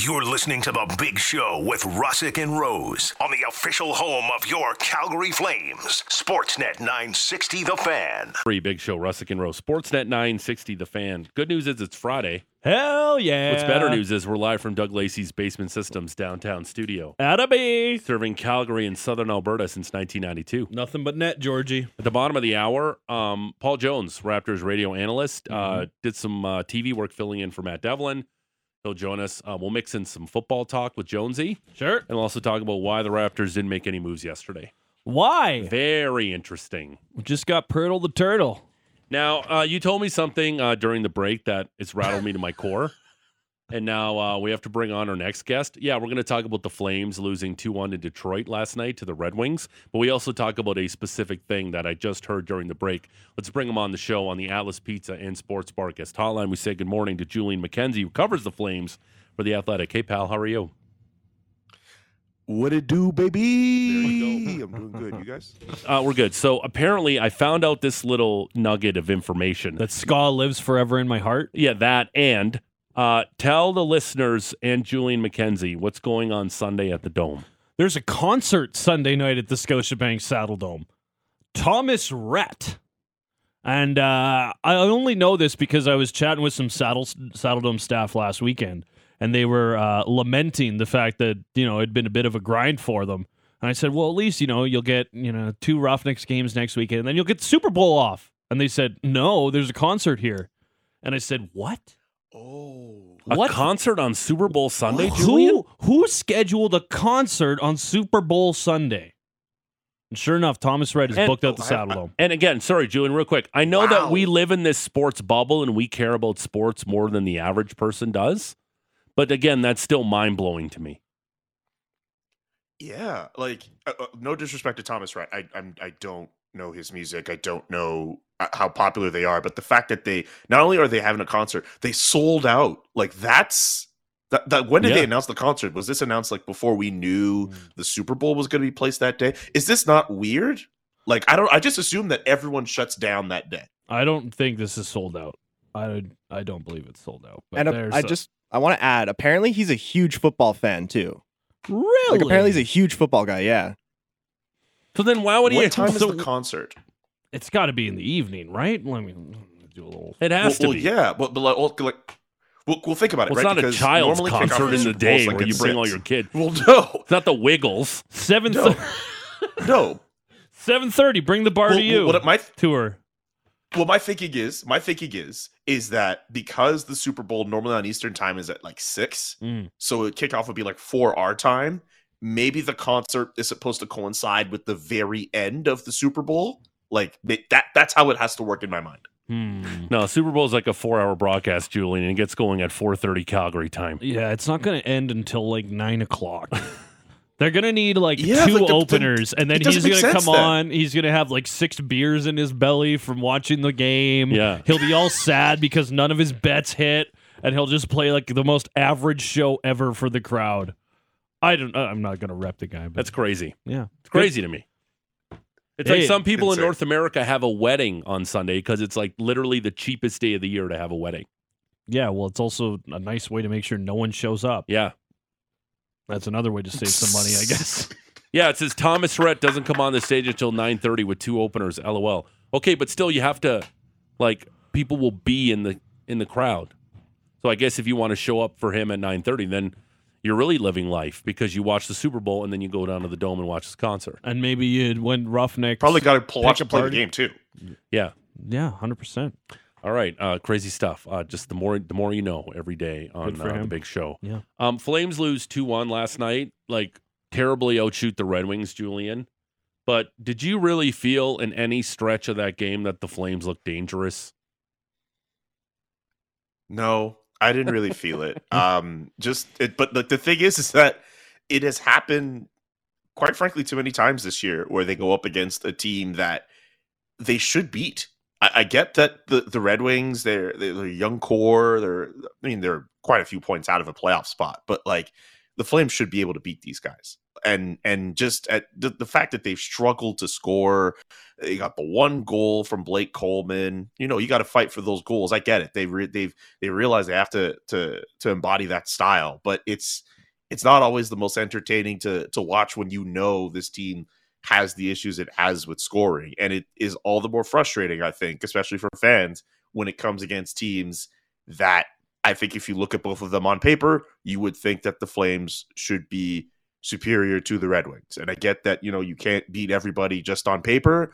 You're listening to The Big Show with Russick and Rose on the official home of your Calgary Flames. Sportsnet 960 The Fan. Free Big Show, Russick and Rose. Sportsnet 960 The Fan. Good news is it's Friday. Hell yeah. What's better news is we're live from Doug Lacey's Basement Systems downtown studio, Atta be. serving Calgary and Southern Alberta since 1992. Nothing but net, Georgie. At the bottom of the hour, um, Paul Jones, Raptors radio analyst, uh, Mm-hmm. did some uh, TV work filling in for Matt Devlin. He'll join us. Uh, we'll mix in some football talk with Jonesy, Sure. and we'll also talk about why the Raptors didn't make any moves yesterday. Why? Very interesting. We just got Poeltl the Turtle. Now, uh, you told me something uh, during the break that it's rattled me to my core. And now uh, we have to bring on our next guest. Yeah, we're going to talk about the Flames losing 2 1 to Detroit last night to the Red Wings. But we also talk about a specific thing that I just heard during the break. Let's bring him on the show on the Atlas Pizza and Sports Bar guest hotline. We say good morning to Julian McKenzie, who covers the Flames for The Athletic. Hey, pal, how are you? What it do, baby? There you I'm doing good. You guys? Uh, we're good. So apparently, I found out this little nugget of information. That ska lives forever in my heart. Yeah, that and uh, tell the listeners and Julian McKenzie what's going on Sunday at the Dome. There's a concert Sunday night at the Scotiabank Saddledome. Thomas Rhett. And uh, I only know this because I was chatting with some Saddle Saddledome staff last weekend, and they were uh, lamenting the fact that you know it'd been a bit of a grind for them. And I said, well, at least you know you'll get you know two Roughnecks games next weekend, and then you'll get the Super Bowl off. And they said, no, there's a concert here. And I said, what? Oh. A What? concert on Super Bowl Sunday, Julian? Who who scheduled a concert on Super Bowl Sunday? And sure enough, Thomas Rhett is And- booked out the Oh, Saddledome. And again, sorry, Julian, real quick. I know that we live in this sports bubble and we care about sports more than the average person does. But again, that's still mind blowing to me. Yeah, like uh, uh, no disrespect to Thomas Rhett. I I'm, I don't know his music. I don't know how popular they are, but the fact that they not only are they having a concert, they sold out. Like that's that. that when did Yeah. they announce the concert? Was this announced like before we knew the Super Bowl was going to be placed that day? Is this not weird? Like I don't. I just assume that everyone shuts down that day. I don't think this is sold out. I I don't believe it's sold out. But and uh, there's I a- just I want to add. Apparently, he's a huge football fan too. really Like apparently, he's a huge football guy. Yeah. So then why would he What time is so- the concert? It's got to be in the evening, right? Let me do a little. It has well, to well, be. yeah, but, but like, well, like, we'll, we'll think about it. Well, it's right? not a Because child's normally kickoff concert in the day like where you bring all your kids. Well, no, It's not the Wiggles. Seven no, no. seven thirty. Bring the bar well, to you. What my tour. well, my thinking is, my thinking is, is that because the Super Bowl normally on Eastern time is at like six, Mm. so kickoff would be like four our time. Maybe the concert is supposed to coincide with the very end of the Super Bowl. Like ma- that. That's how it has to work in my mind. Hmm. No, Super Bowl is like a four hour broadcast, Julian, and it gets going at 4.30 Calgary time. Yeah, it's not going to end until like nine o'clock. They're gonna need like Yeah, two like, the- the- openers, and then he's gonna come then. on. He's gonna have like six beers in his belly from watching the game. Yeah. he'll be all sad because none of his bets hit, and he'll just play like the most average show ever for the crowd. I don't. I'm not gonna rep the guy, but That's crazy. yeah, It's crazy to me. It's Hey, like some people in. North America have a wedding on Sunday because it's like literally the cheapest day of the year to have a wedding. yeah. Well, it's also a nice way to make sure no one shows up. Yeah. That's another way to save some money, I guess. Yeah, it says Thomas Rhett doesn't come on the stage until 9:30 with two openers. LOL. Okay, but still you have to like people will be in the in the crowd. So I guess if you want to show up for him at 9:30 then you're really living life because you watch the Super Bowl and then you go down to the dome and watch his concert. and maybe you'd when Roughneck Probably got to watch a and play the game too. Yeah. yeah, hundred percent. All right, uh, crazy stuff. Uh, just the more the more you know every day on uh, the big show. Yeah. Um, Flames lose two one last night. Like terribly outshoot the Red Wings, Julian. But did you really feel in any stretch of that game that the Flames looked dangerous? No, I didn't really feel it. Um, just it, but the, the thing is, is that it has happened quite frankly too many times this year where they go up against a team that they should beat. I, I get that the, the Red Wings, they're they're young core. They're I mean they're quite a few points out of a playoff spot, but like the Flames should be able to beat these guys. And and just at the, the fact that they've struggled to score, they got the one goal from Blake Coleman. You know, you got to fight for those goals. I get it. They re- they've they realize they have to to to embody that style, but it's it's not always the most entertaining to to watch when you know this team has the issues it has with scoring, and it is all the more frustrating. I think, especially for fans, when it comes against teams that I think if you look at both of them on paper, you would think that the Flames should be superior to the Red Wings. And I get that, you know, you can't beat everybody just on paper,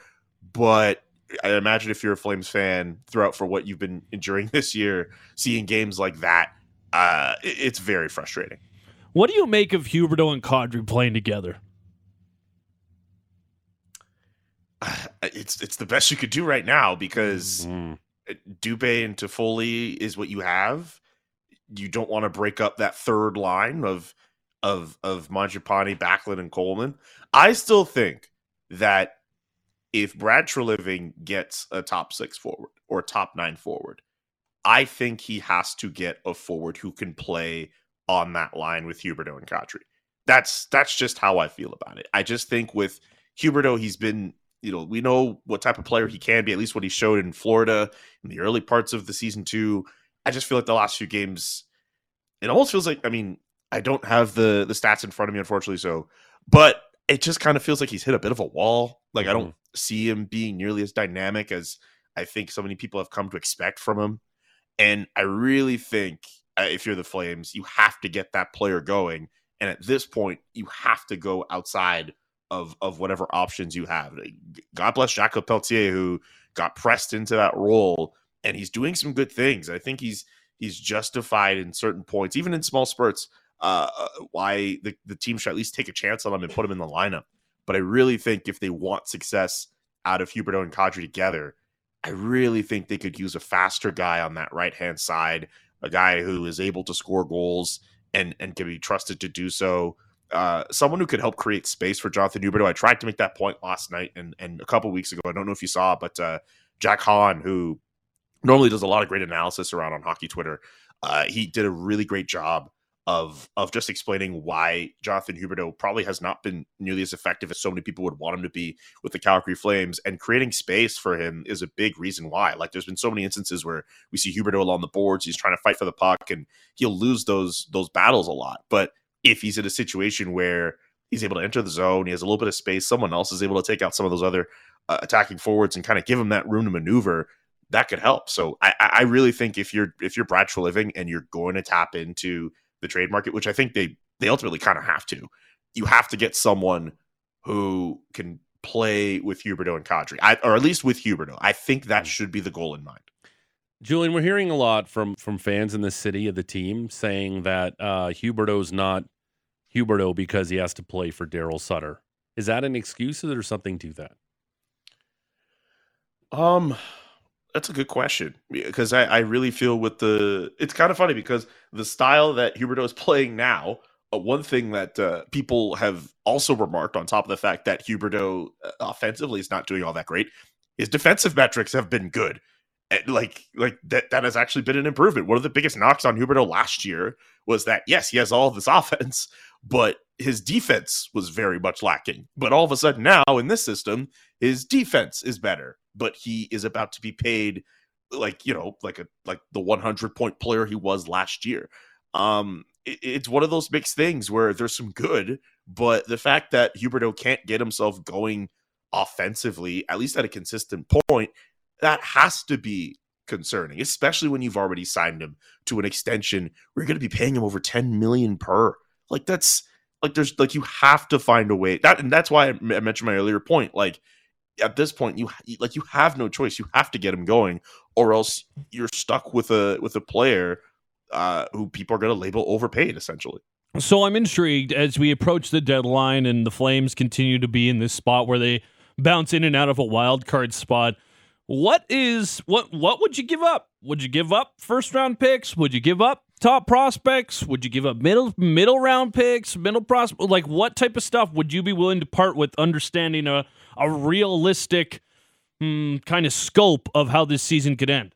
but I imagine if you're a Flames fan throughout for what you've been enduring this year, seeing games like that, uh, it's very frustrating. What do you make of Huberdeau and Kadri playing together? It's it's the best you could do right now because Mm. Dubé and Toffoli is what you have. You don't want to break up that third line of of of Mangiapane, Backlund, and Coleman. I still think that if Brad Treliving gets a top six forward or top nine forward, I think he has to get a forward who can play on that line with Huberdeau and Kadri. That's that's just how I feel about it. I just think with Huberdeau, he's been you know, we know what type of player he can be, at least what he showed in Florida in the early parts of the season two. I just feel like the last few games, it almost feels like, I mean, I don't have the the stats in front of me, unfortunately, so but it just kind of feels like he's hit a bit of a wall. Like I don't see him being nearly as dynamic as I think so many people have come to expect from him. And I really think uh, if you're the Flames, you have to get that player going. And at this point, you have to go outside of of whatever options you have. God bless Jakob Pelletier, who got pressed into that role, and he's doing some good things. I think he's he's justified in certain points, even in small spurts, uh, why the, the team should at least take a chance on him and put him in the lineup. But I really think if they want success out of Huberdeau and Kadri together, I really think they could use a faster guy on that right hand side, a guy who is able to score goals and and can be trusted to do so. Uh, someone who could help create space for Jonathan Huberdeau. I tried to make that point last night and and a couple weeks ago. I don't know if you saw, but uh, Jack Han, who normally does a lot of great analysis around on hockey Twitter, uh, he did a really great job of of just explaining why Jonathan Huberdeau probably has not been nearly as effective as so many people would want him to be with the Calgary Flames, and creating space for him is a big reason why. Like, there's been so many instances where we see Huberdeau along the boards, he's trying to fight for the puck, and he'll lose those those battles a lot. But if he's in a situation where he's able to enter the zone, he has a little bit of space, someone else is able to take out some of those other uh, attacking forwards and kind of give him that room to maneuver. That could help. So I, I really think if you're if you're Brad Living and you're going to tap into the trade market, which I think they they ultimately kind of have to, you have to get someone who can play with Huberdeau and Kadri, I, or at least with Huberdeau. I think that should be the goal in mind. Julian, we're hearing a lot from from fans in the city of the team saying that uh, Huberdeau's not Huberdeau because he has to play for Daryl Sutter. Is that an excuse, or there's something to that? Um, that's a good question because I, I really feel with the it's kind of funny because the style that Huberdeau is playing now. Uh, one thing that uh, people have also remarked on top of the fact that Huberdeau uh, offensively is not doing all that great, his defensive metrics have been good. And like like that that has actually been an improvement. One of the biggest knocks on Huberdeau last year was that yes, he has all this offense, but his defense was very much lacking. But all of a sudden now in this system, his defense is better, but he is about to be paid like, you know, like a like the 100 point player he was last year. Um it, it's one of those mixed things where there's some good, but the fact that Huberdeau can't get himself going offensively, at least at a consistent point, that has to be concerning, especially when you've already signed him to an extension where you're going to be paying him over 10 million per. Like that's like there's like you have to find a way that and that's why I mentioned my earlier point. Like at this point, you like you have no choice. You have to get him going, or else you're stuck with a with a player uh, who people are going to label overpaid essentially. So I'm intrigued as we approach the deadline and the Flames continue to be in this spot where they bounce in and out of a wild card spot. What is what what would you give up? Would you give up first round picks? Would you give up top prospects? Would you give up middle middle round picks, middle prospect? Like what type of stuff would you be willing to part with understanding a a realistic mm, kind of scope of how this season could end?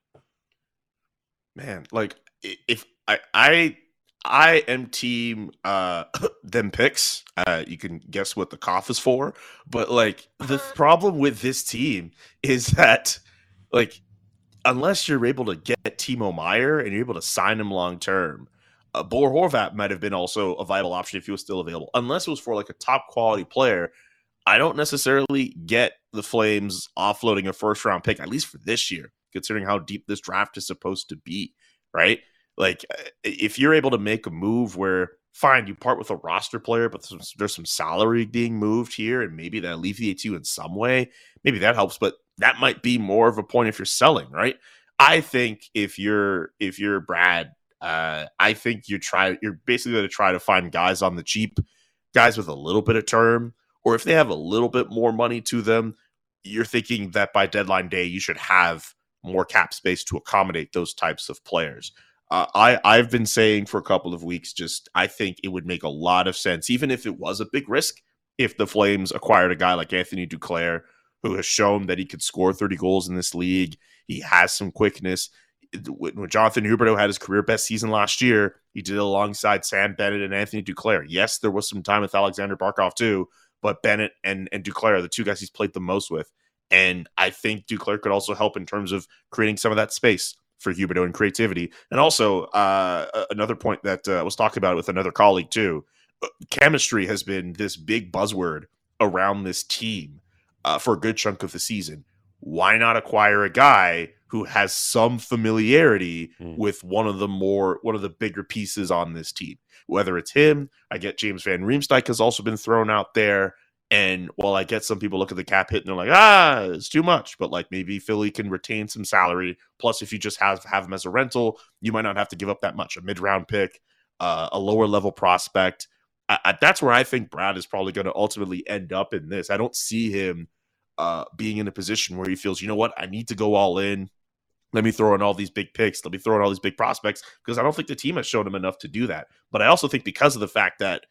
Man, like if I I I am team uh them picks. Uh you can guess what the cough is for, but like the problem with this team is that like unless you're able to get Timo Meier and you're able to sign him long term, uh, Bo Horvat might have been also a viable option if he was still available. Unless it was for like a top quality player, I don't necessarily get the Flames offloading a first round pick, at least for this year, considering how deep this draft is supposed to be, right? Like, uh, if you're able to make a move where, fine, you part with a roster player, but there's, some salary being moved here, and maybe that alleviates you in some way, maybe that helps, but that might be more of a point if you're selling, right? I think if you're if you're Brad, uh, I think you try you're basically going to try to find guys on the cheap, guys with a little bit of term, or if they have a little bit more money to them, you're thinking that by deadline day you should have more cap space to accommodate those types of players. Uh, I I've been saying for a couple of weeks, just I think it would make a lot of sense, even if it was a big risk, if the Flames acquired a guy like Anthony Duclair, who has shown that he could score 30 goals in this league. He has some quickness. When Jonathan Huberdeau had his career best season last year, he did it alongside Sam Bennett and Anthony Duclair. Yes, there was some time with Alexander Barkov too, but Bennett and, and Duclair are the two guys he's played the most with. And I think Duclair could also help in terms of creating some of that space for Huberdeau and creativity. And also, uh, another point that uh, was talked about with another colleague too uh, chemistry has been this big buzzword around this team uh, for a good chunk of the season. Why not acquire a guy who has some familiarity mm. with one of the more one of the bigger pieces on this team? Whether it's him, I get James Van Riemsdyk has also been thrown out there. And while I get some people look at the cap hit and they're like, ah, it's too much, but like maybe Philly can retain some salary. Plus, if you just have have him as a rental, you might not have to give up that much. A mid round pick, uh, a lower level prospect. I, I, that's where I think Brad is probably going to ultimately end up in this. I don't see him uh, being in a position where he feels, you know what, I need to go all in. Let me throw in all these big picks. Let me throw in all these big prospects because I don't think the team has shown him enough to do that. But I also think because of the fact that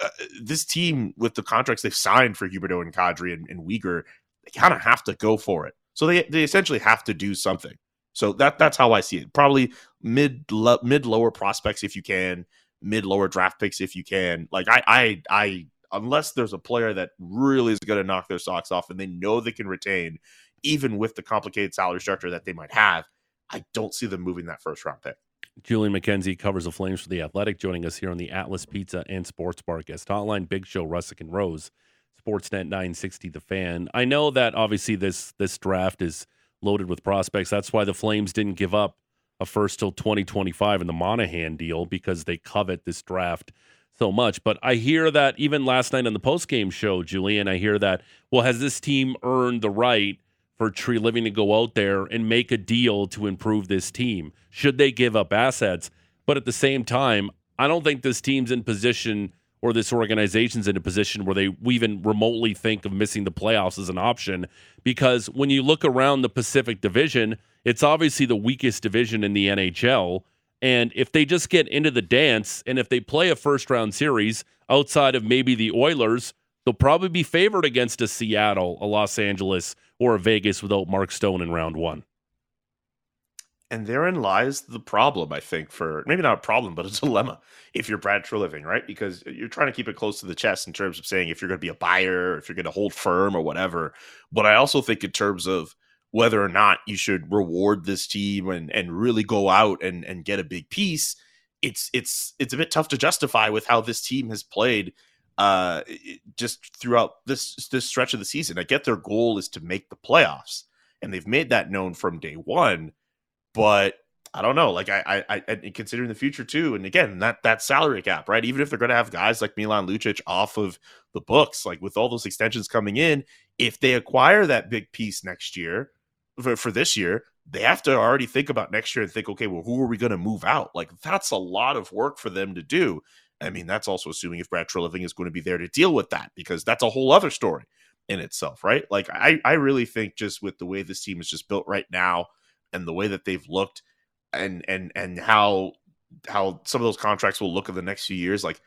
uh, this team, with the contracts they've signed for Huberdeau and Kadri and, and Weegar, they kind of have to go for it. So they they essentially have to do something. So that that's how I see it. Probably mid lo- mid lower prospects if you can, mid lower draft picks if you can. Like I I I unless there's a player that really is going to knock their socks off and they know they can retain, even with the complicated salary structure that they might have, I don't see them moving that first round pick. Julian McKenzie covers the Flames for the Athletic, joining us here on the Atlas Pizza and Sports Bar guest hotline. Big Show, Russick and Rose, Sportsnet 960, The Fan. I know that obviously this this draft is loaded with prospects. That's why the Flames didn't give up a first till 2025 in the Monahan deal because they covet this draft so much. But I hear that even last night on the post game show, Julian, I hear that, well, has this team earned the right for Treliving to go out there and make a deal to improve this team? Should they give up assets? But at the same time, I don't think this team's in position or this organization's in a position where they even remotely think of missing the playoffs as an option. Because when you look around the Pacific Division, it's obviously the weakest division in the NHL. And if they just get into the dance and if they play a first round series outside of maybe the Oilers, they'll probably be favored against a Seattle, a Los Angeles, or a Vegas without Mark Stone in round one. And therein lies the problem, I think, for maybe not a problem, but a dilemma if you're Brad Treliving, right? Because you're trying to keep it close to the chest in terms of saying if you're going to be a buyer, if you're going to hold firm or whatever. But I also think in terms of whether or not you should reward this team and and really go out and and get a big piece it's it's it's a bit tough to justify with how this team has played uh just throughout this this stretch of the season i get their goal is to make the playoffs and they've made that known from day one but I don't know. Like I, I, I considering the future too, and again that that salary cap, right? Even if they're going to have guys like Milan Lucic off of the books, like with all those extensions coming in, if they acquire that big piece next year, for, for this year, they have to already think about next year and think, okay, well, who are we going to move out? Like that's a lot of work for them to do. I mean, that's also assuming if Brad Treliving is going to be there to deal with that because that's a whole other story in itself, right? Like I, I really think just with the way this team is just built right now and the way that they've looked and and and how how some of those contracts will look in the next few years, like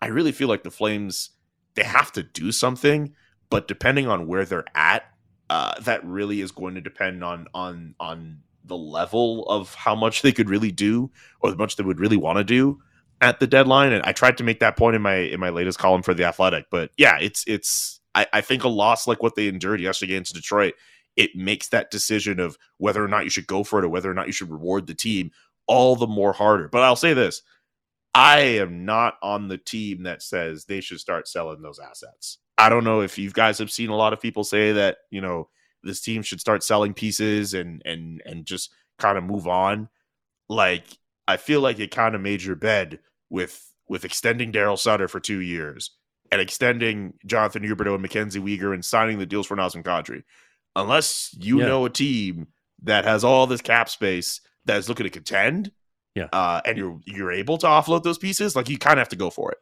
I really feel like the Flames they have to do something, but depending on where they're at uh, that really is going to depend on on on the level of how much they could really do or how much they would really want to do. At the deadline. And I tried to make that point in my in my latest column for the Athletic. But yeah, it's it's I, I think a loss like what they endured yesterday against Detroit, it makes that decision of whether or not you should go for it or whether or not you should reward the team all the more harder. But I'll say this. I am not on the team that says they should start selling those assets. I don't know if you guys have seen a lot of people say that, you know, this team should start selling pieces and and and just kind of move on. Like I feel like it kind of made your bed with with extending Daryl Sutter for two years and extending Jonathan Huberdeau and Mackenzie Weegar and signing the deals for Nazem Kadri. Unless you Yeah. know a team that has all this cap space that is looking to contend, Yeah. uh, and you're you're able to offload those pieces, like you kind of have to go for it.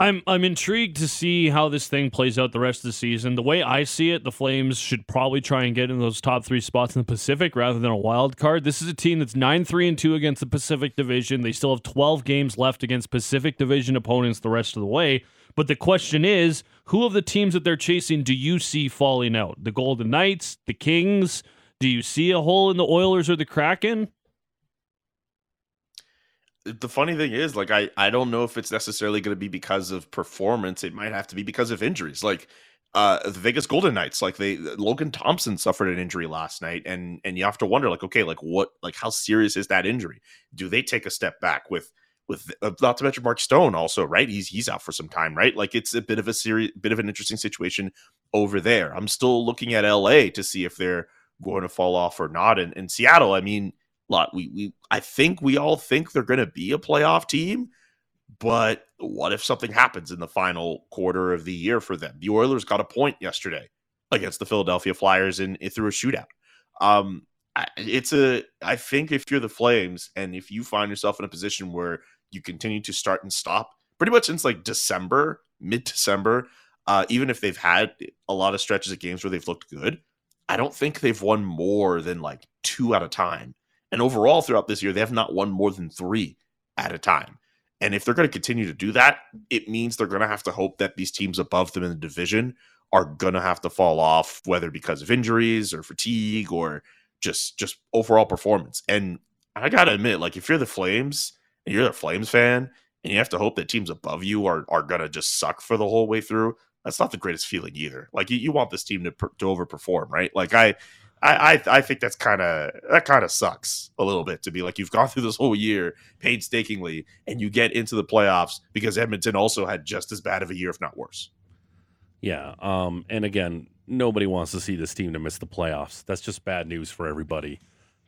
I'm I'm intrigued to see how this thing plays out the rest of the season. The way I see it, the Flames should probably try and get in those top three spots in the Pacific rather than a wild card. This is a team that's nine three and two against the Pacific Division. They still have twelve games left against Pacific Division opponents the rest of the way. But the question is, who of the teams that they're chasing do you see falling out? The Golden Knights, the Kings? Do you see a hole in the Oilers or the Kraken? The funny thing is like i i don't know if it's necessarily going to be because of performance it might have to be because of injuries like uh the vegas golden knights like they logan thompson suffered an injury last night and and you have to wonder like okay like what like how serious is that injury? Do they take a step back with with uh, not to mention mark stone also right? He's he's out for some time right? Like it's a bit of a serious bit of an interesting situation over there. I'm still looking at la to see if they're going to fall off or not and in seattle i mean lot we we I think we all think they're going to be a playoff team, but what if something happens in the final quarter of the year for them? The Oilers got a point yesterday against the Philadelphia Flyers in, through a shootout. Um it's a I think if you're the Flames and if you find yourself in a position where you continue to start and stop pretty much since like December, mid-December, uh even if they've had a lot of stretches of games where they've looked good, I don't think they've won more than like two at a time. And overall, throughout this year, they have not won more than three at a time. And if they're going to continue to do that, it means they're going to have to hope that these teams above them in the division are going to have to fall off, whether because of injuries or fatigue or just just overall performance. And I got to admit, like if you're the Flames and you're a Flames fan, and you have to hope that teams above you are are going to just suck for the whole way through, that's not the greatest feeling either. Like you, you want this team to to overperform, right? Like I I, I I think that's kind of that kind of sucks a little bit to be like you've gone through this whole year painstakingly and you get into the playoffs because Edmonton also had just as bad of a year, if not worse. Yeah. Um, and again, nobody wants to see this team to miss the playoffs. That's just bad news for everybody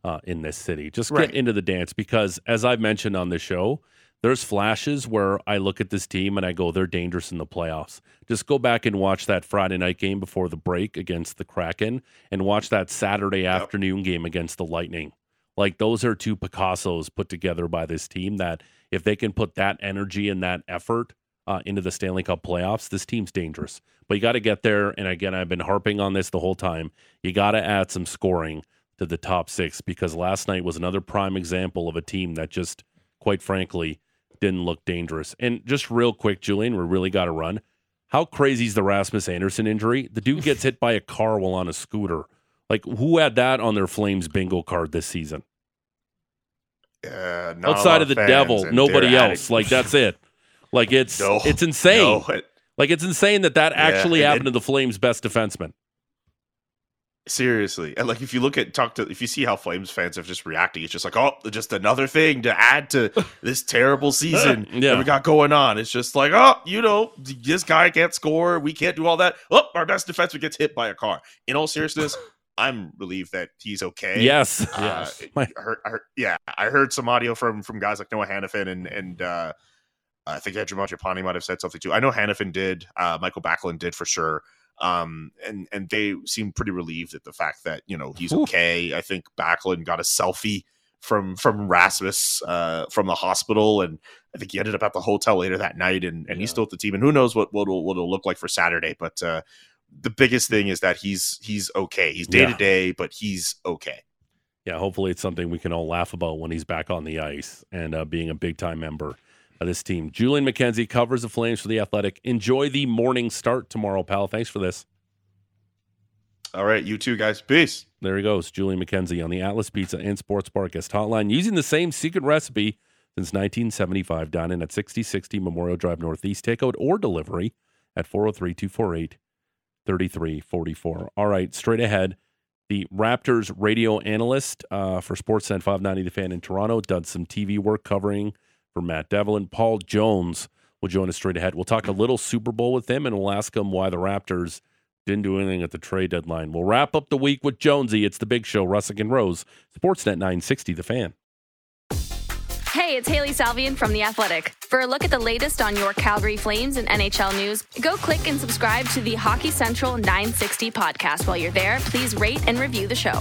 uh, in this city. Just Right. get into the dance because, as I've mentioned on this show, there's flashes where I look at this team and I go, they're dangerous in the playoffs. Just go back and watch that Friday night game before the break against the Kraken and watch that Saturday afternoon game against the Lightning. Like those are two Picassos put together by this team that if they can put that energy and that effort uh, into the Stanley Cup playoffs, this team's dangerous. But you got to get there. And again, I've been harping on this the whole time. You got to add some scoring to the top six because last night was another prime example of a team that just, quite frankly, didn't look dangerous. And just real quick, Julian, we really got to run. How crazy is the Rasmus Andersson injury? The dude gets hit by a car while on a scooter. Like, who had that on their Flames bingo card this season? Uh, Outside of the devil, nobody else. adding- Like, that's it. Like, it's No, it's insane. No, it- Like, it's insane that that Yeah, actually happened to the Flames' best defenseman. Seriously, and like if you look at talk to if you see how Flames fans have just reacting, it's just like oh, just another thing to add to this terrible season Yeah. that we got going on. It's just like oh, you know, this guy can't score, we can't do all that. Oh, our best defenseman gets hit by a car. In all seriousness, I'm relieved that he's okay. Yes. Uh, Yes. I heard, I heard, yeah, I heard some audio from from guys like Noah Hanifin and and uh, I think Andrew Mangiapane might have said something too. I know Hanifin did, uh, Mikael Backlund did for sure, um, and and they seem pretty relieved at the fact that you know he's Whew. okay. I think Backlund got a selfie from from Rasmus uh, from the hospital, and I think he ended up at the hotel later that night, and and he's still at the team. And who knows what what it'll, what it'll look like for Saturday, but. Uh, the biggest thing is that he's he's okay. He's day to day, but he's okay. Yeah, hopefully it's something we can all laugh about when he's back on the ice and uh, being a big time member this team. Julian McKenzie covers the Flames for the Athletic. Enjoy the morning start tomorrow, pal. Thanks for this. All right, you too, guys. Peace. There he goes, Julian McKenzie on the Atlas Pizza and Sports Bar guest hotline using the same secret recipe since 1975. Dine in at 6060 Memorial Drive Northeast. Takeout or delivery at 403 248 3344. All right, straight ahead. The Raptors radio analyst uh, for Sportsnet 590 The Fan in Toronto does some TV work covering for Matt Devlin. Paul Jones will join us straight ahead. We'll talk a little Super Bowl with him and we'll ask him why the Raptors didn't do anything at the trade deadline. We'll wrap up the week with Jonesy. It's the big show, Russick and Rose, Sportsnet 960, The Fan. Hey, it's Hailey Salvian from The Athletic. For a look at the latest on your Calgary Flames and NHL news, go click and subscribe to the Hockey Central 960 podcast. While you're there, please rate and review the show.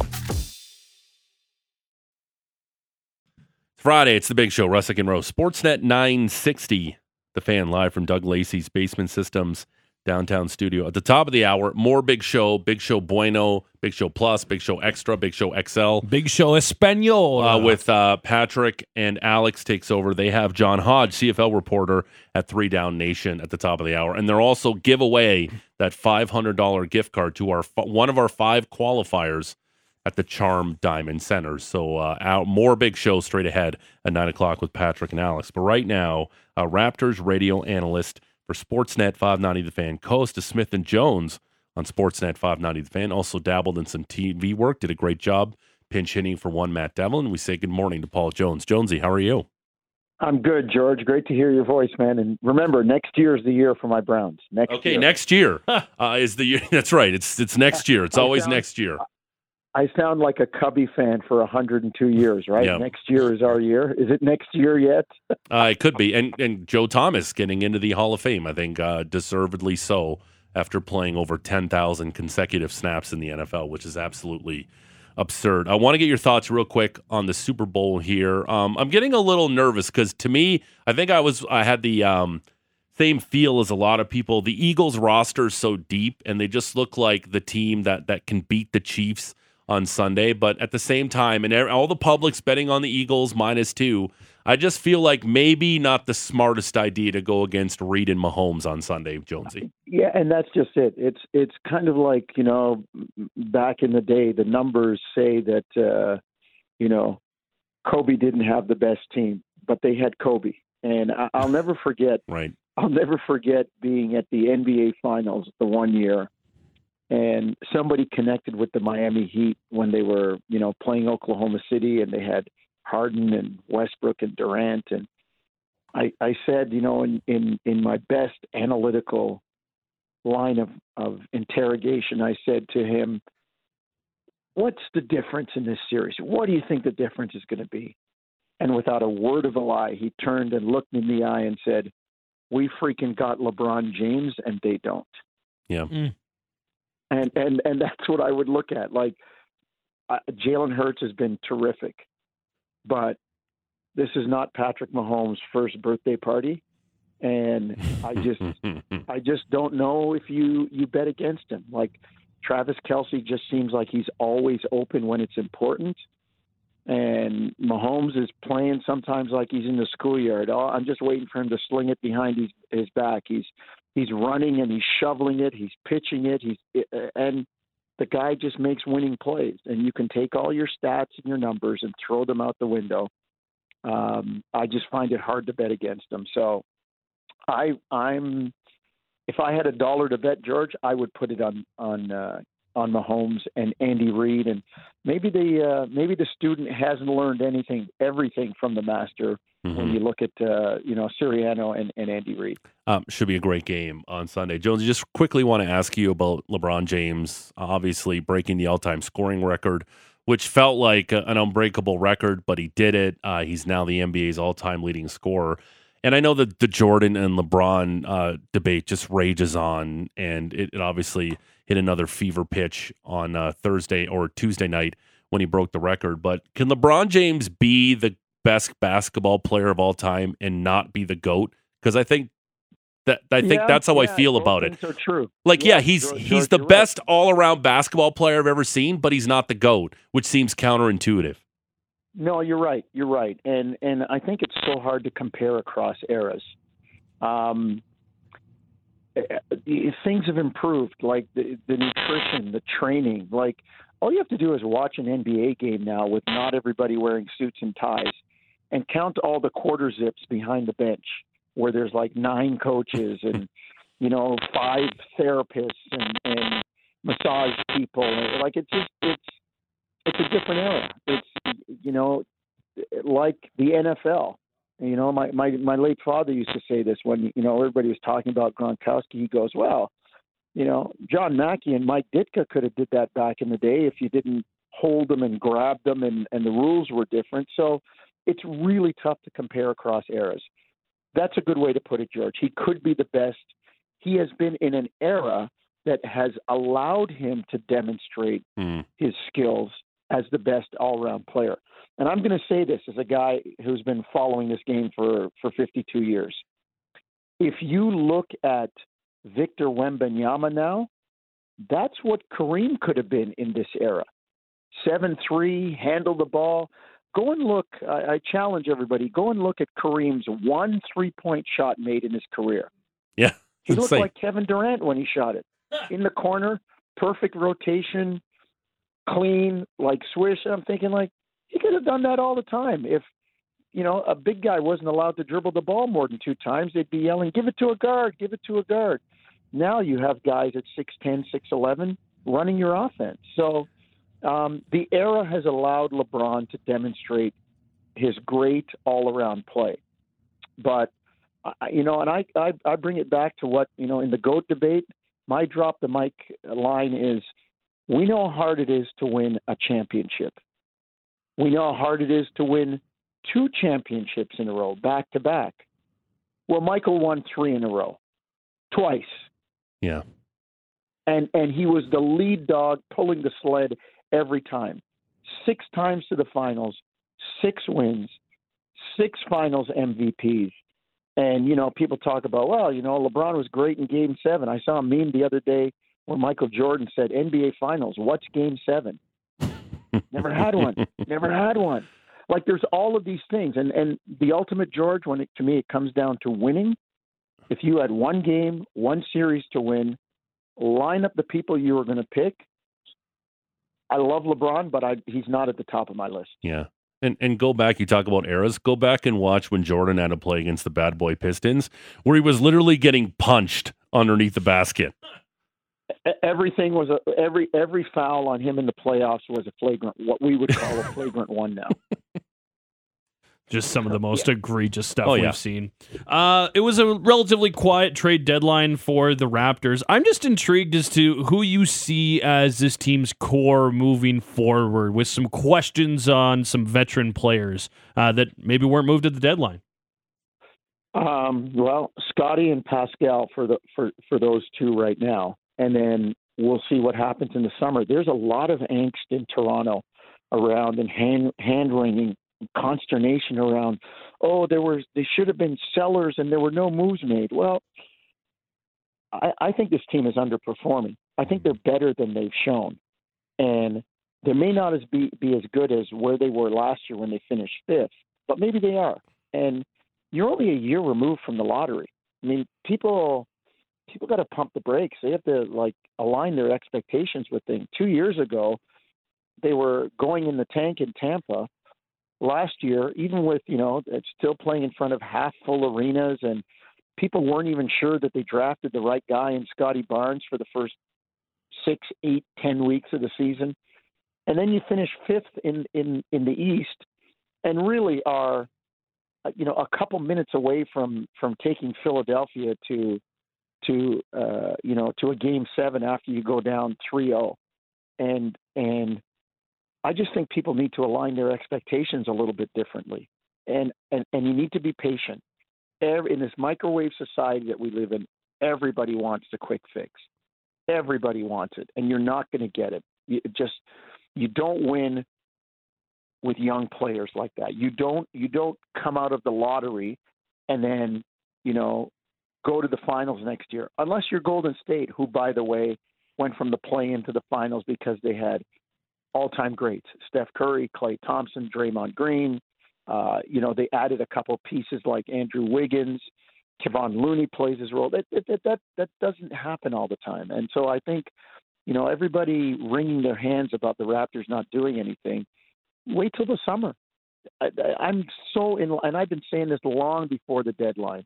Friday, it's the big show, Russick and Rose, Sportsnet 960, The Fan, live from Doug Lacey's Basement Systems downtown studio. At the top of the hour, more Big Show, Big Show Bueno, Big Show Plus, Big Show Extra, Big Show XL. Big Show Espanol. Uh, with uh, Patrick and Alex takes over. They have John Hodge, CFL reporter at Three Down Nation at the top of the hour. And they're also give away that $500 gift card to our one of our five qualifiers at the Charm Diamond Center. So uh, out, more big shows straight ahead at 9 o'clock with Patrick and Alex. But right now, uh, Raptors radio analyst – for Sportsnet 590 The Fan. Co-host is Smith and Jones on Sportsnet 590 The Fan. Also dabbled in some TV work. Did a great job pinch hitting for one Matt Devlin. We say good morning to Paul Jones. Jonesy, how are you? I'm good, George. Great to hear your voice, man. And remember, next year is the year for my Browns. Next okay, year. next year uh, is the year. That's right. It's it's next year. It's always next year. I sound like a Cubby fan for 102 years, right? Yeah. Next year is our year. Is it next year yet? uh, it could be. And and Joe Thomas getting into the Hall of Fame, I think, uh, deservedly so after playing over 10,000 consecutive snaps in the NFL, which is absolutely absurd. I want to get your thoughts real quick on the Super Bowl here. Um, I'm getting a little nervous because to me, I think I was I had the um, same feel as a lot of people. The Eagles roster is so deep, and they just look like the team that that can beat the Chiefs on Sunday. But at the same time, and all the public's betting on the Eagles minus two, I just feel like maybe not the smartest idea to go against Reid and Mahomes on Sunday, Jonesy. Yeah, and that's just it. It's it's kind of like you know, back in the day, the numbers say that uh, you know, Kobe didn't have the best team, but they had Kobe, and I, I'll never forget. Right. I'll never forget being at the NBA Finals the one year and somebody connected with the Miami Heat when they were, you know, playing Oklahoma City and they had Harden and Westbrook and Durant and I, I said, you know, in, in, in my best analytical line of, of interrogation, I said to him, What's the difference in this series? What do you think the difference is going to be? And without a word of a lie, he turned and looked me in the eye and said, We freaking got LeBron James and they don't. Yeah. Mm and and and that's what I would look at. Like uh, Jalen Hurts has been terrific, but this is not Patrick Mahomes' first birthday party, and I just I just don't know if you you bet against him. Like Travis Kelce just seems like he's always open when it's important. And Mahomes is playing sometimes like he's in the schoolyard. Oh, I'm just waiting for him to sling it behind his, his back. He's he's running and he's shoveling it, he's pitching it, he's and the guy just makes winning plays. And you can take all your stats and your numbers and throw them out the window. Um, I just find it hard to bet against him. So I I'm if I had a dollar to bet, George, I would put it on on uh, on Mahomes and Andy Reid, and maybe the uh, maybe the student hasn't learned anything, everything from the master. Mm-hmm. When you look at uh, you know Sirianni and, and Andy Reid, um, should be a great game on Sunday. Jones, I just quickly want to ask you about LeBron James, obviously breaking the all-time scoring record, which felt like an unbreakable record, but he did it. Uh, he's now the NBA's all-time leading scorer. And I know that the Jordan and LeBron uh, debate just rages on, and it, it obviously hit another fever pitch on uh, Thursday or Tuesday night when he broke the record. But can LeBron James be the best basketball player of all time and not be the goat? Because I think that I think yeah, that's how yeah, I feel about it. Are true. Like, yeah, yeah he's George, he's the best right. all around basketball player I've ever seen, but he's not the goat, which seems counterintuitive. No, you're right. You're right, and and I think it's so hard to compare across eras. Um, things have improved, like the, the nutrition, the training. Like all you have to do is watch an NBA game now with not everybody wearing suits and ties, and count all the quarter zips behind the bench where there's like nine coaches and you know five therapists and, and massage people. Like it's just it's it's a different era. It's you know like the NFL. You know, my my my late father used to say this when you know everybody was talking about Gronkowski. He goes, "Well, you know, John Mackey and Mike Ditka could have did that back in the day if you didn't hold them and grab them and and the rules were different." So it's really tough to compare across eras. That's a good way to put it, George. He could be the best. He has been in an era that has allowed him to demonstrate Hmm. his skills as the best all round player. And I'm going to say this as a guy who's been following this game for for 52 years. If you look at Victor Wembanyama now, that's what Kareem could have been in this era. Seven three, handle the ball. Go and look. I, I challenge everybody. Go and look at Kareem's one three-point shot made in his career. Yeah. He looked Insane. like Kevin Durant when he shot it. In the corner, perfect rotation, clean, like swish. And I'm thinking like he could have done that all the time. If you know a big guy wasn't allowed to dribble the ball more than two times, they'd be yelling, "Give it to a guard! Give it to a guard!" Now you have guys at six ten, six eleven running your offense. So um, the era has allowed LeBron to demonstrate his great all-around play. But I- you know, and I, I I bring it back to what you know in the goat debate. My drop the mic line is: we know how hard it is to win a championship. We know how hard it is to win two championships in a row, back to back. Well, Michael won three in a row, twice, Yeah. and and he was the lead dog pulling the sled every time. Six times to the finals, six wins, six finals MVPs. And you know, people talk about, well, you know, LeBron was great in game 7. I saw a meme the other day where Michael Jordan said, "NBA finals, what's game 7?" Never had one. Never had one. Like there's all of these things and and the ultimate George when it to me it comes down to winning. If you had one game, one series to win, line up the people you were going to pick. I love LeBron, but I, he's not at the top of my list. Yeah. And and go back, you talk about eras. Go back and watch when Jordan had to play against the bad boy Pistons, where he was literally getting punched underneath the basket. Everything was a every every foul on him in the playoffs was a flagrant, what we would call a flagrant one now. Just some of the most egregious stuff Oh, we've yeah. seen. Uh, it was a relatively quiet trade deadline for the Raptors. I'm just intrigued as to who you see as this team's core moving forward, with some questions on some veteran players uh, that maybe weren't moved at the deadline. Um, well, Scotty and Pascal for the for for those two right now, and then we'll see what happens in the summer. There's a lot of angst in Toronto around and hand hand wringing consternation around. Oh, there were they should have been sellers and there were no moves made. Well, I, I think this team is underperforming. I think they're better than they've shown, and they may not as be be as good as where they were last year when they finished fifth, but maybe they are. And you're only a year removed from the lottery. I mean, people people got to pump the brakes. They have to like align their expectations with things. Two years ago, they were going in the tank in Tampa. Last year, even with you know, it's still playing in front of half full arenas, and people weren't even sure that they drafted the right guy in Scotty Barnes for the first six, eight, ten weeks of the season. And then you finish fifth in in in the East, and really are uh, you know a couple minutes away from from taking Philadelphia to to uh, you know to a game seven after you go down 3-0 and and I just think people need to align their expectations a little bit differently and and and you need to be patient Every, in this microwave society that we live in everybody wants the quick fix everybody wants it and you're not going to get it you just you don't win with young players like that. You don't you don't come out of the lottery and then, you know, go to the finals next year. Unless you're Golden State, who by the way went from the play into the finals because they had all time greats. Steph Curry, Klay Thompson, Draymond Green. Uh, you know, they added a couple pieces like Andrew Wiggins. Kevon Looney plays his role. That, that that that doesn't happen all the time. And so I think, you know, everybody wringing their hands about the Raptors not doing anything wait till the summer. I, I'm so in, and I've been saying this long before the deadline.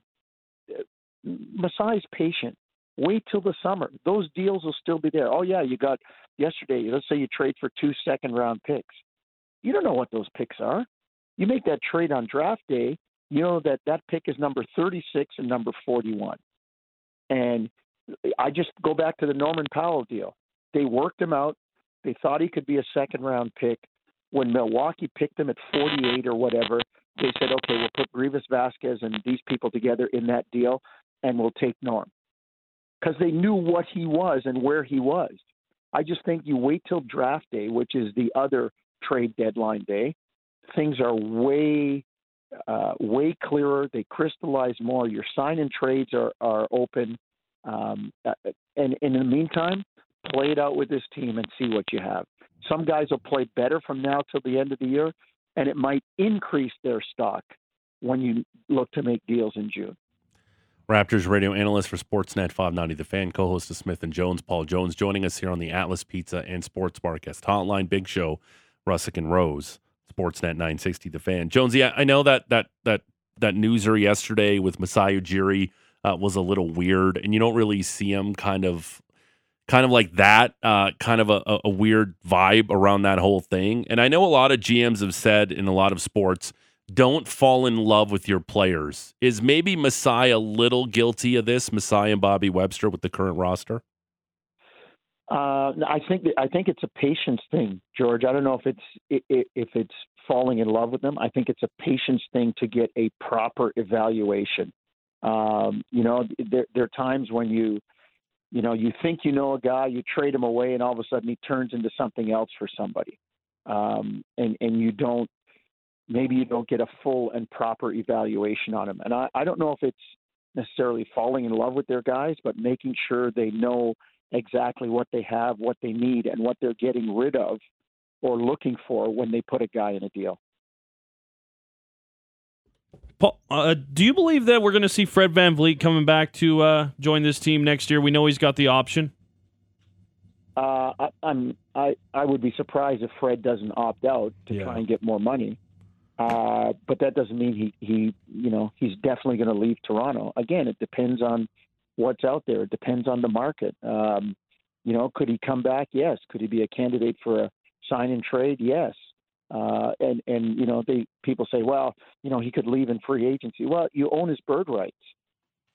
Masai's patient. Wait till the summer. Those deals will still be there. Oh yeah, you got yesterday. Let's say you trade for two second round picks. You don't know what those picks are. You make that trade on draft day. You know that that pick is number 36 and number 41. And I just go back to the Norman Powell deal. They worked him out. They thought he could be a second round pick. When Milwaukee picked him at 48 or whatever, they said, okay, we'll put Greivis Vasquez and these people together in that deal, and we'll take Norm. Because they knew what he was and where he was. I just think you wait till draft day, which is the other trade deadline day. Things are way, uh, way clearer. They crystallize more. Your sign and trades are, are open. Um, uh, and, and in the meantime, play it out with this team and see what you have. Some guys will play better from now till the end of the year, and it might increase their stock when you look to make deals in June. Raptors radio analyst for Sportsnet 590 The Fan, co-host of Smith and Jones, Paul Jones, joining us here on the Atlas Pizza and Sports Bar guest hotline. Big show, Rusic and Rose, Sportsnet 960 The Fan. Jonesy, I know that that that that newser yesterday with Masai Ujiri uh, was a little weird, and you don't really see him kind of kind of like that, uh, kind of a, a weird vibe around that whole thing. And I know a lot of GMs have said in a lot of sports, don't fall in love with your players. Is maybe Masai a little guilty of this, Masai and Bobby Webster with the current roster? Uh, I think I think it's a patience thing, George. I don't know if it's if it's falling in love with them. I think it's a patience thing to get a proper evaluation. Um, you know, there, there are times when you you know, you think you know a guy, you trade him away, and all of a sudden he turns into something else for somebody, um, and and you don't maybe you don't get a full and proper evaluation on them. And I, I don't know if it's necessarily falling in love with their guys, but making sure they know exactly what they have, what they need, and what they're getting rid of or looking for when they put a guy in a deal. Paul, uh, do you believe that we're going to see Fred VanVleet coming back to uh, join this team next year? We know he's got the option. Uh, I, I'm I I would be surprised if Fred doesn't opt out to yeah. try and get more money. Uh, but that doesn't mean he he you know he's definitely going to leave Toronto. Again, it depends on what's out there. It depends on the market. Um, you know, could he come back? Yes. Could he be a candidate for a sign and trade? Yes. Uh, and and you know they people say, well, you know he could leave in free agency. Well, you own his bird rights,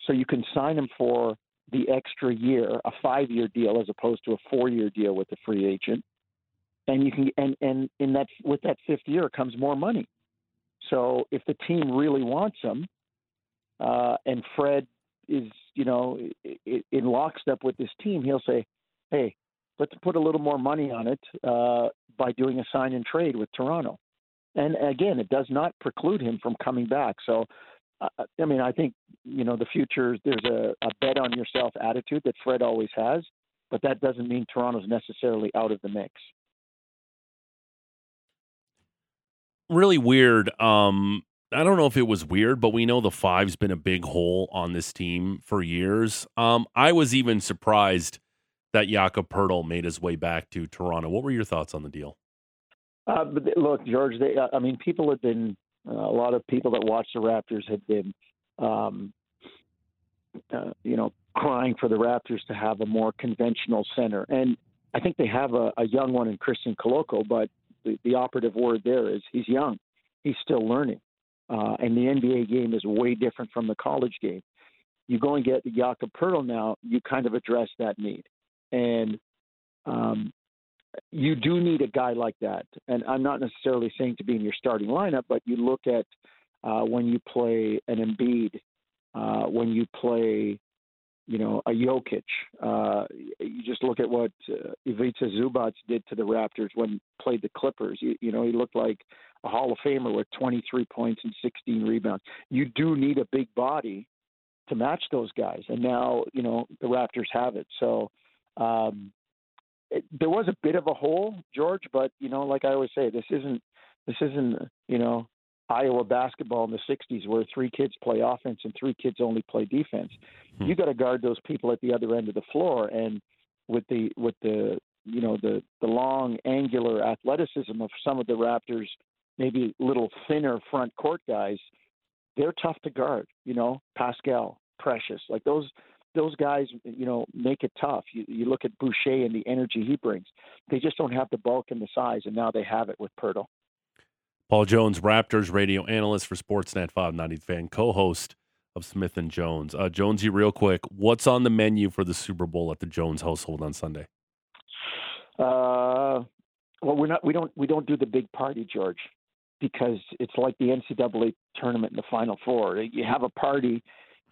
so you can sign him for the extra year, a five-year deal as opposed to a four-year deal with a free agent. And you can and and in that with that fifth year comes more money. So if the team really wants him, uh, and Fred is you know in lockstep with this team, he'll say, hey, let's put a little more money on it uh, by doing a sign and trade with Toronto. And again, it does not preclude him from coming back. So, uh, I mean, I think you know the future. There's a, a bet on yourself attitude that Fred always has, but that doesn't mean Toronto's necessarily out of the mix. Really weird. Um, I don't know if it was weird, but we know the five's been a big hole on this team for years. Um, I was even surprised that Jakob Poeltl made his way back to Toronto. What were your thoughts on the deal? Uh, but look, George. They, uh, I mean, people have been uh, a lot of people that watch the Raptors have been, um, uh, you know, crying for the Raptors to have a more conventional center, and I think they have a, a young one in Christian Koloko, but the, the operative word there is he's young, he's still learning, uh, and the NBA game is way different from the college game. You go and get the Jakob Poeltl now, you kind of address that need. And um, you do need a guy like that. And I'm not necessarily saying to be in your starting lineup, but you look at uh, when you play an Embiid, uh, when you play, you know, a Jokic. Uh, you just look at what uh, Ivica Zubac did to the Raptors when played the Clippers. You, you know, he looked like a Hall of Famer with 23 points and 16 rebounds. You do need a big body to match those guys, and now you know the Raptors have it. So um, it, there was a bit of a hole, George, but you know, like I always say, this isn't this isn't you know Iowa basketball in the '60s where three kids play offense and three kids only play defense. Hmm. You got to guard those people at the other end of the floor, and with the with the you know the the long angular athleticism of some of the Raptors maybe little thinner front court guys, they're tough to guard. You know, Pascal, Precious, like those those guys, you know, make it tough. You, you look at Boucher and the energy he brings. They just don't have the bulk and the size, and now they have it with Poeltl. Paul Jones, Raptors radio analyst for Sportsnet 590 fan, co-host of Smith and Jones. Uh, Jonesy, real quick, what's on the menu for the Super Bowl at the Jones household on Sunday? Uh, well, we're not. We don't. We don't do the big party, George, because it's like the NCAA tournament in the Final Four. You have a party,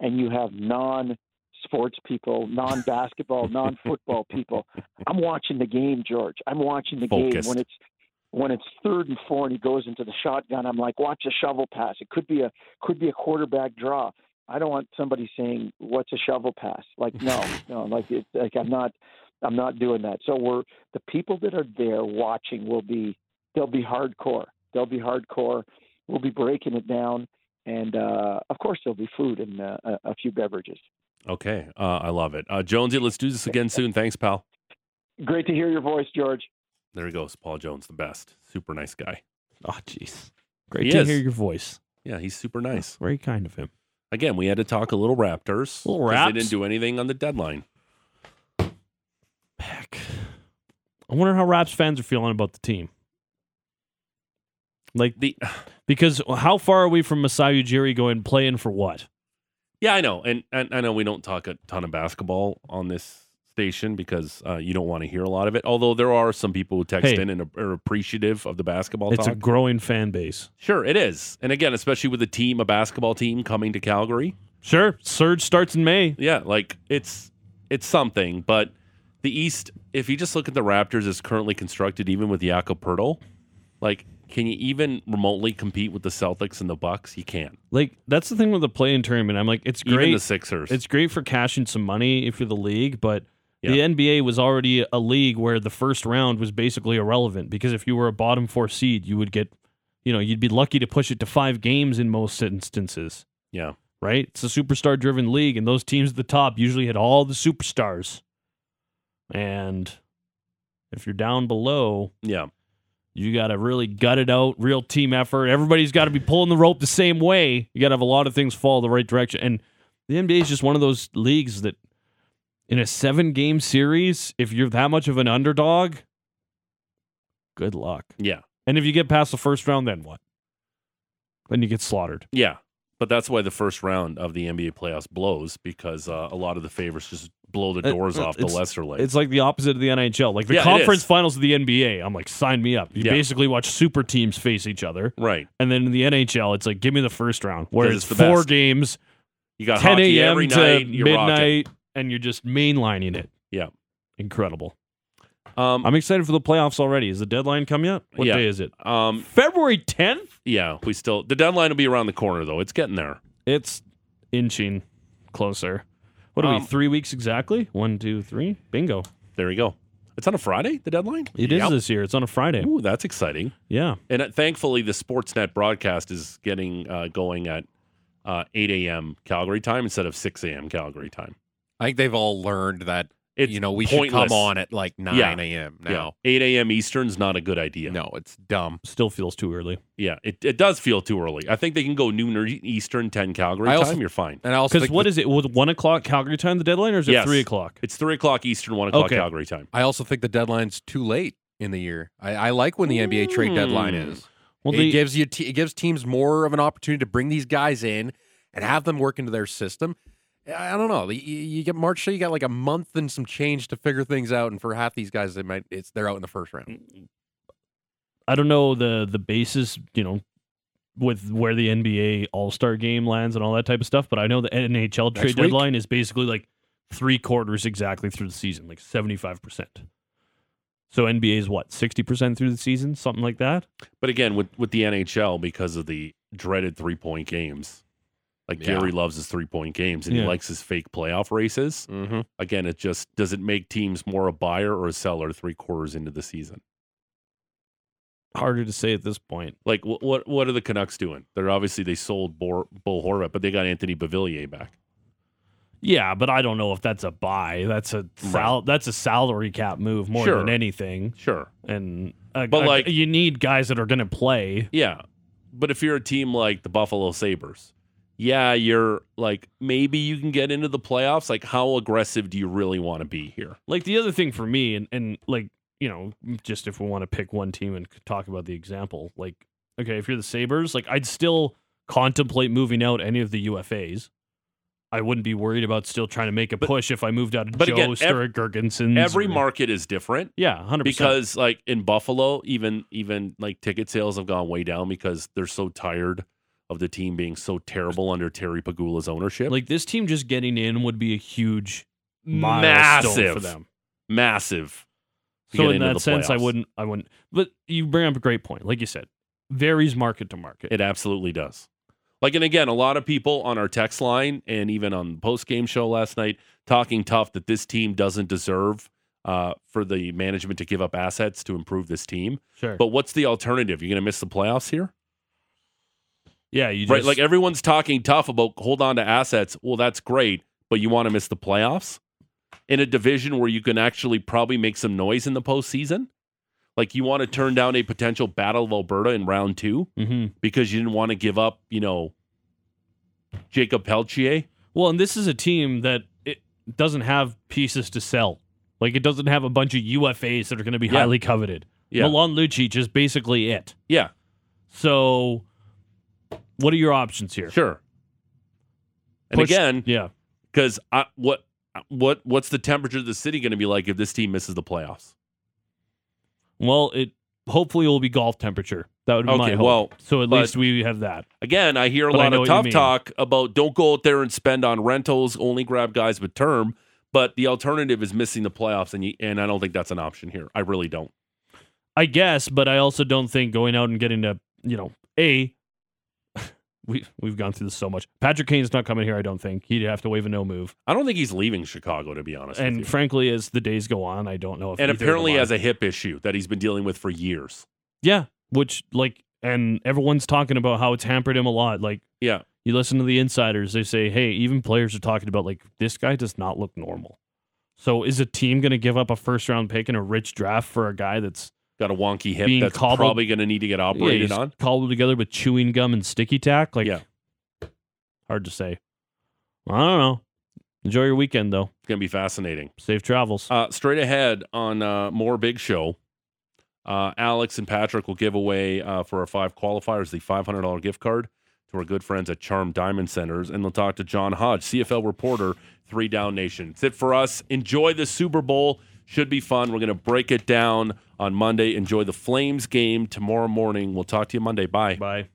and you have non sports people, non basketball, non football people. I'm watching the game, George. I'm watching the Focused. game when it's when it's third and four and he goes into the shotgun. I'm like, watch a shovel pass. It could be a could be a quarterback draw. I don't want somebody saying what's a shovel pass. Like no, no, like it, like I'm not I'm not doing that. So we're the people that are there watching will be they'll be hardcore. They'll be hardcore. We'll be breaking it down, and uh, of course there'll be food and uh, a, a few beverages. Okay, uh, I love it. Uh, Jonesy, let's do this again soon. Thanks, pal. Great to hear your voice, George. There he goes, Paul Jones, the best. Super nice guy. Oh, jeez. Great He to is. hear your voice. Yeah, he's super nice. Very kind of him. Again, we had to talk a little Raptors. Little 'cause They didn't do anything on the deadline. Heck. I wonder how Raps fans are feeling about the team. Like The because how far are we from Masai Ujiri going playing for what? yeah, I know, and, and I know we don't talk a ton of basketball on this station because uh, you don't want to hear a lot of it. Although there are some people who text Hey. in and are, appreciative of the basketball It's talk. a growing fan base. sure, it is, and again, especially with a team, a basketball team coming to Calgary. Sure, surge starts in May. Yeah, like it's it's something, but the East, if you just look at the Raptors as currently constructed, even with Jakob Poeltl, like can you even remotely compete with the Celtics and the Bucks? You can't. Like that's the thing with the play-in tournament. I'm like, it's Even great. the Sixers. It's great for cashing some money if you're the league, but the Yeah. NBA was already a league where the first round was basically irrelevant because if you were a bottom four seed, you would get, you know, you'd be lucky to push it to five games in most instances, yeah. right? It's a superstar driven league, and those teams at the top usually had all the superstars. And if you're down below, Yeah. you got to really gut it out, real team effort. Everybody's got to be pulling the rope the same way. You got to have a lot of things fall the right direction. And the NBA is just one of those leagues that, in a seven game series, if you're that much of an underdog, good luck. Yeah. And if you get past the first round, then what? Then you get slaughtered. Yeah. But that's why the first round of the NBA playoffs blows because uh, a lot of the favorites just blow the Uh, doors uh, off the lesser league. It's like the opposite of the NHL. Like the Yeah, conference finals of the NBA, I'm like, sign me up. You Yeah. basically watch super teams face each other. right. And then in the NHL, it's like, give me the first round, where it's four best. games, You got 10 a.m. every to night. You're rocking. And you're just mainlining it. Yeah. Incredible. Um, I'm excited for the playoffs already. Is the deadline come yet? What Yeah. day is it? um, February 10th? yeah, we still the deadline will be around the corner though. It's getting there. It's inching closer. What are Um, we, three weeks exactly? One, two, three. Bingo. There we go. It's on a Friday. The deadline. It is Yep. this year. It's on a Friday. Ooh, that's exciting. Yeah. And uh, thankfully, the Sportsnet broadcast is getting uh, going at uh, 8 a.m. Calgary time instead of 6 a.m. Calgary time. I think they've all learned that It's you know we should come on at like nine Yeah. a.m. Yeah. now. 8 a.m. Eastern's not a good idea. No, it's dumb. Still feels too early. Yeah, it, it does feel too early. I think they can go noon or Eastern, 10 Calgary I also- time. You're fine. And I also Because think what the, is it? Was one o'clock Calgary time the deadline, or is it Yes. three o'clock? It's 3 o'clock Eastern, 1 o'clock Okay. Calgary time. I also think the deadline's too late in the year. I, I like when the NBA trade deadline Mm. is. Well, it the, gives you te- it gives teams more of an opportunity to bring these guys in and have them work into their system. I I don't know. You, you get March, so you got like a month and some change to figure things out, and for half these guys, they might it's they're out in the first round. I don't know the the basis, you know, with where the NBA All Star Game lands and all that type of stuff. But I know the NHL trade Next week? deadline is basically like three quarters exactly through the season, like seventy five percent. So NBA is what sixty percent through the season, something like that. But again, with, with the NHL, because of the dreaded three point games, like Yeah. Gary loves his three point games and Yeah. he likes his fake playoff races. Mm-hmm. Again, it just does it make teams more a buyer or a seller three quarters into the season? Harder to say at this point. Like what what what are the Canucks doing? They're obviously they sold Bor, Bo Horvat, but they got Anthony Beauvillier back. Yeah, but I don't know if that's a buy. That's a sal- that's a salary cap move more Sure. than anything. Sure. And uh, But, uh, like- you need guys that are going to play. Yeah. But if you're a team like the Buffalo Sabres, yeah, you're like maybe you can get into the playoffs. Like, how aggressive do you really want to be here? Like the other thing for me, and and like you know, just if we want to pick one team and talk about the example, like okay, if you're the Sabres, like I'd still contemplate moving out any of the UFAs. I wouldn't be worried about still trying to make a push if I moved out of but again, Jost ev- or. Every market is different. yeah, hundred percent. because like in Buffalo, even even like ticket sales have gone way down because they're so tired of the team being so terrible under Terry Pegula's ownership. like this team just getting in would be a huge massive for them. massive. So in that sense, I wouldn't. I wouldn't. But you bring up a great point. Like you said, varies market to market. It absolutely does. Like, and again, a lot of people on our text line and even on the post game show last night talking tough that this team doesn't deserve uh, for the management to give up assets to improve this team. sure. But what's the alternative? You're going to miss the playoffs here? Yeah, you just, right? Like everyone's talking tough about hold on to assets. Well, that's great, but you want to miss the playoffs in a division where you can actually probably make some noise in the postseason. Like you want to turn down a potential battle of Alberta in round two hmm because you didn't want to give up, you know, Jakob Pelletier. Well, and this is a team that it doesn't have pieces to sell. Like it doesn't have a bunch of UFAs that are going to be Yeah. highly coveted. Yeah. Milan Lucic is basically it. Yeah, So, what are your options here? sure. And Push- again, yeah, because what what what's the temperature of the city going to be like if this team misses the playoffs? well, it hopefully it will be golf temperature. That would be my Okay, hope. well, so at least we have that. Again, I hear a But lot of tough talk about don't go out there and spend on rentals, only grab guys with term. But the alternative is missing the playoffs, and you, and I don't think that's an option here. I really don't. I guess, but I also don't think going out and getting a you know a we we've gone through this so much. Patrick Kane's not coming here. I don't think he'd have to waive a no move. I don't think he's leaving Chicago, to be honest. with And frankly, as the days go on, I don't know if and apparently has a hip issue that he's been dealing with for years. yeah, which like and everyone's talking about how it's hampered him a lot. Like Yeah, you listen to the insiders, they say, hey, even players are talking about like this guy does not look normal. So is a team going to give up a first round pick and a rich draft for a guy that's got a wonky hip Being that's cobbled- probably going to need to get operated he's on. cobbled together with chewing gum and sticky tack? Like, Yeah. hard to say. I don't know. Enjoy your weekend though. It's going to be fascinating. Safe travels. Uh, straight ahead on uh, more big show, uh, Alex and Patrick will give away uh, for our five qualifiers the $500 gift card to our good friends at Charm Diamond Centers. And they'll talk to John Hodge, CFL reporter, Three Down Nation. That's it for us. Enjoy the Super Bowl. Should be fun. We're going to break it down on Monday. Enjoy the Flames game tomorrow morning. We'll talk to you Monday. Bye. Bye.